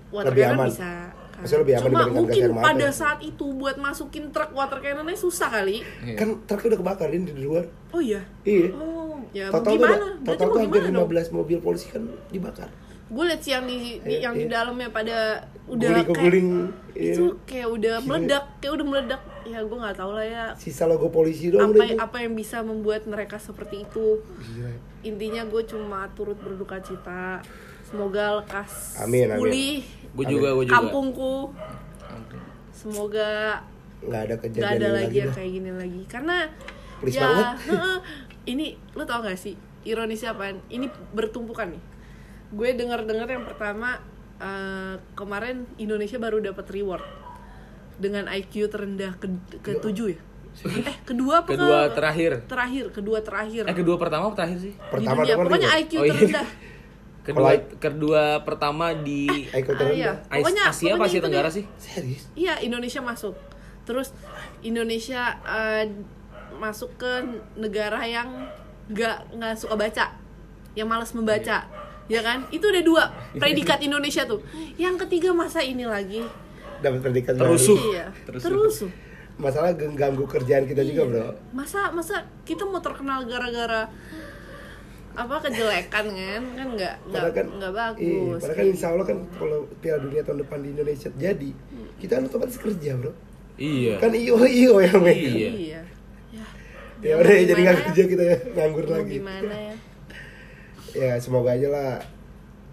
Speaker 3: Water
Speaker 1: Lebih
Speaker 3: cannon
Speaker 1: aman.
Speaker 3: bisa. kan.
Speaker 1: Maksudnya lebih aman
Speaker 3: Cuma
Speaker 1: dibandingkan gas
Speaker 3: mungkin
Speaker 1: air mata
Speaker 3: pada saat itu buat masukin truk water cannonnya susah kali.
Speaker 4: Iya.
Speaker 1: kan truknya udah kebakarin di luar
Speaker 3: Oh iya.
Speaker 1: iya
Speaker 3: Oh, ya
Speaker 1: total tuh
Speaker 3: gimana?
Speaker 1: ada-
Speaker 3: Berarti
Speaker 1: total tuh hampir
Speaker 3: gimana dong?
Speaker 1: 15 mobil polisi kan dibakar
Speaker 3: Gue liat sih yang di, di-
Speaker 1: Iya,
Speaker 3: yang di
Speaker 1: iya.
Speaker 3: dalamnya pada udah
Speaker 1: guling
Speaker 3: kayak
Speaker 1: guling iya.
Speaker 3: itu kayak udah
Speaker 1: Gila.
Speaker 3: meledak, kayak udah meledak. Ya gue nggak tahu lah ya
Speaker 1: sisa logo polisi doang
Speaker 3: apa apa yang bisa membuat mereka seperti itu
Speaker 1: Gila.
Speaker 3: intinya gue cuma turut berduka cita semoga lekas
Speaker 1: Amin, amin.
Speaker 3: pulih
Speaker 2: gue juga gue juga
Speaker 3: kampungku
Speaker 4: Ampun.
Speaker 3: semoga
Speaker 1: nggak ada
Speaker 3: gak
Speaker 1: kejadian
Speaker 3: ada
Speaker 1: ini
Speaker 3: lagi yang kayak gini lagi karena
Speaker 1: Please
Speaker 3: ya ini lu tau gak sih ironisnya apaan ini bertumpukan nih gue dengar dengar yang pertama eh, kemarin Indonesia baru dapat reward dengan IQ terendah ke ke tujuh ya eh kedua apa
Speaker 2: kedua
Speaker 3: ke-
Speaker 2: terakhir.
Speaker 3: terakhir kedua terakhir.
Speaker 2: Eh kedua pertama apa terakhir sih?
Speaker 1: Pertama
Speaker 3: di dunia pokoknya
Speaker 1: reward.
Speaker 3: IQ
Speaker 2: Oh, iya.
Speaker 3: terendah.
Speaker 2: Kedua kedua pertama di
Speaker 1: IQ
Speaker 3: Ah,
Speaker 1: terendah.
Speaker 3: Iya. Pokoknya-
Speaker 2: Asia apa
Speaker 3: pokoknya
Speaker 2: Asia
Speaker 3: itu
Speaker 2: Tenggara sih?
Speaker 1: Serius?
Speaker 3: Iya Indonesia masuk. Terus Indonesia eh, masuk ke negara yang nggak nggak suka baca, yang malas membaca, ya kan? Itu udah dua predikat Indonesia tuh. Yang ketiga masa ini lagi.
Speaker 1: dapat predikat
Speaker 2: Terusuh.
Speaker 1: baru.
Speaker 3: Iya.
Speaker 4: Terusuh.
Speaker 3: Terusuh.
Speaker 1: masalah ganggu kerjaan kita juga bro
Speaker 3: Masa masa kita mau terkenal gara-gara apa kejelekan kan kan nggak nggak
Speaker 1: kan,
Speaker 3: nggak
Speaker 1: iya,
Speaker 3: bagus
Speaker 1: padahal kan insya Allah kan kalau Piala Dunia tahun depan di Indonesia jadi, kita kan otomatis kerja bro.
Speaker 2: iya
Speaker 1: Kan iyo iyo yang main.
Speaker 2: Iya.
Speaker 3: iya ya
Speaker 1: Ya udah jadi nggak kerja kita ya, nganggur lagi.
Speaker 3: gimana ya
Speaker 1: Ya semoga aja lah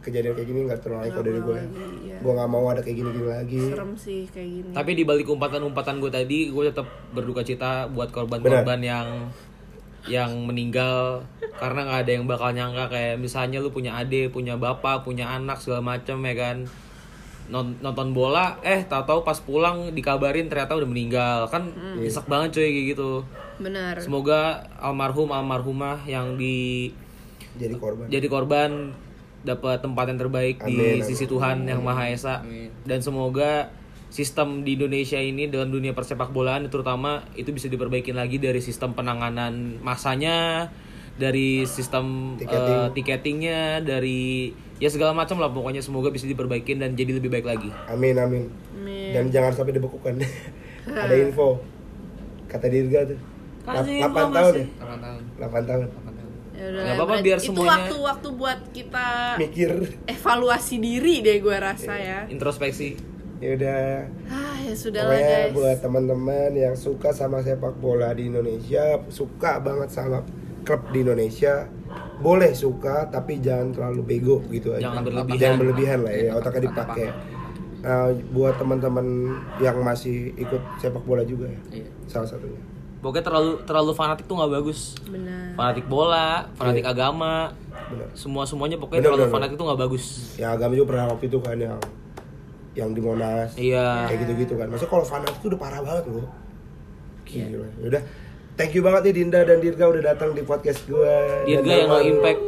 Speaker 1: kejadian kayak gini nggak terulang lagi kalau dari gue.
Speaker 3: iya.
Speaker 1: Gue nggak mau ada kayak gini-gini lagi.
Speaker 3: serem sih kayak gini.
Speaker 2: Tapi di balik umpatan-umpatan gue tadi, gue tetap berduka cita buat korban-korban yang yang meninggal. Karena nggak ada yang bakal nyangka kayak misalnya lu punya adik, punya bapak, punya anak segala macem ya kan? Non- nonton bola eh tahu-tahu pas pulang dikabarin ternyata udah meninggal. Kan nyesek banget cuy kayak gitu.
Speaker 3: Benar.
Speaker 2: Semoga almarhum almarhumah yang di
Speaker 1: Jadi korban.
Speaker 2: jadi korban dapat tempat yang terbaik di
Speaker 1: Amin, amin.
Speaker 2: sisi Tuhan yang Maha Esa
Speaker 4: Amin.
Speaker 2: dan semoga sistem di Indonesia ini dalam dunia persepak bolaan terutama itu bisa diperbaikin lagi dari sistem penanganan masanya dari sistem
Speaker 1: Tiketing.
Speaker 2: eh, tiketingnya dari ya segala macam lah pokoknya semoga bisa diperbaikin dan jadi lebih baik lagi
Speaker 1: Amin amin.
Speaker 3: Amin.
Speaker 1: Dan jangan sampai dibekukan. ada info. Kata Dirga tuh.
Speaker 2: Kasih
Speaker 1: 8 tahun
Speaker 2: informasi.
Speaker 1: ya?
Speaker 4: 8 tahun
Speaker 1: 8 tahun.
Speaker 4: 8 tahun
Speaker 3: Ya
Speaker 2: Nggak apa-apa, biar
Speaker 3: itu
Speaker 2: semuanya-
Speaker 3: waktu-waktu buat kita
Speaker 1: Mikir.
Speaker 3: evaluasi diri deh gue rasa ya
Speaker 2: introspeksi
Speaker 1: Ya udah.
Speaker 3: ah ya sudah lah guys
Speaker 1: buat teman-teman yang suka sama sepak bola di Indonesia, suka banget sama klub di Indonesia, boleh suka tapi jangan terlalu bego gitu aja.
Speaker 2: Jangan berlebihan.
Speaker 1: Jangan berlebihan lah ya, otaknya dipakai. Nah, buat teman-teman yang masih ikut sepak bola juga ya,
Speaker 4: Iya.
Speaker 1: salah satunya.
Speaker 2: Pokoknya terlalu terlalu fanatik tuh nggak bagus
Speaker 3: benar
Speaker 2: fanatik bola fanatik agama
Speaker 1: Benar.
Speaker 2: semua semuanya pokoknya
Speaker 1: Bener,
Speaker 2: terlalu
Speaker 1: bener,
Speaker 2: fanatik tuh nggak bagus
Speaker 1: Ya agama juga pernah waktu itu kan yang yang di Monas.
Speaker 2: Iya.
Speaker 1: Kayak gitu-gitu kan. Maksudnya kalau fanatik itu udah parah banget loh. Gila. Udah. Thank you banget nih Dinda dan Dirga udah datang di podcast gue.
Speaker 2: Dirga yang no impact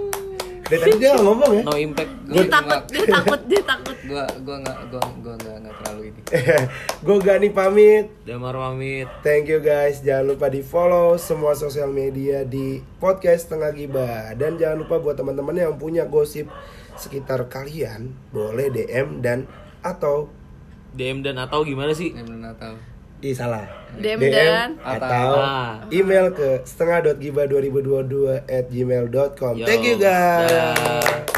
Speaker 1: Dari tadi dia ngomong ya.
Speaker 2: no impact.
Speaker 3: Dia takut dia takut dia takut.
Speaker 4: Gua gua nggak gua gua nggak nggak terlalu ini.
Speaker 1: Gue Gani pamit.
Speaker 2: Damar pamit.
Speaker 1: Thank you guys. Jangan lupa di follow semua sosial media di podcast Tengah Gibah dan jangan lupa buat teman-teman yang punya gosip sekitar kalian boleh DM dan atau
Speaker 2: DM dan atau gimana sih?
Speaker 4: Ini belum Natal
Speaker 1: Ih salah.
Speaker 3: DM dan
Speaker 1: atau
Speaker 2: Ah.
Speaker 1: email ke setengah.gibah2022 at gmail.com. Thank you guys.
Speaker 2: Dah.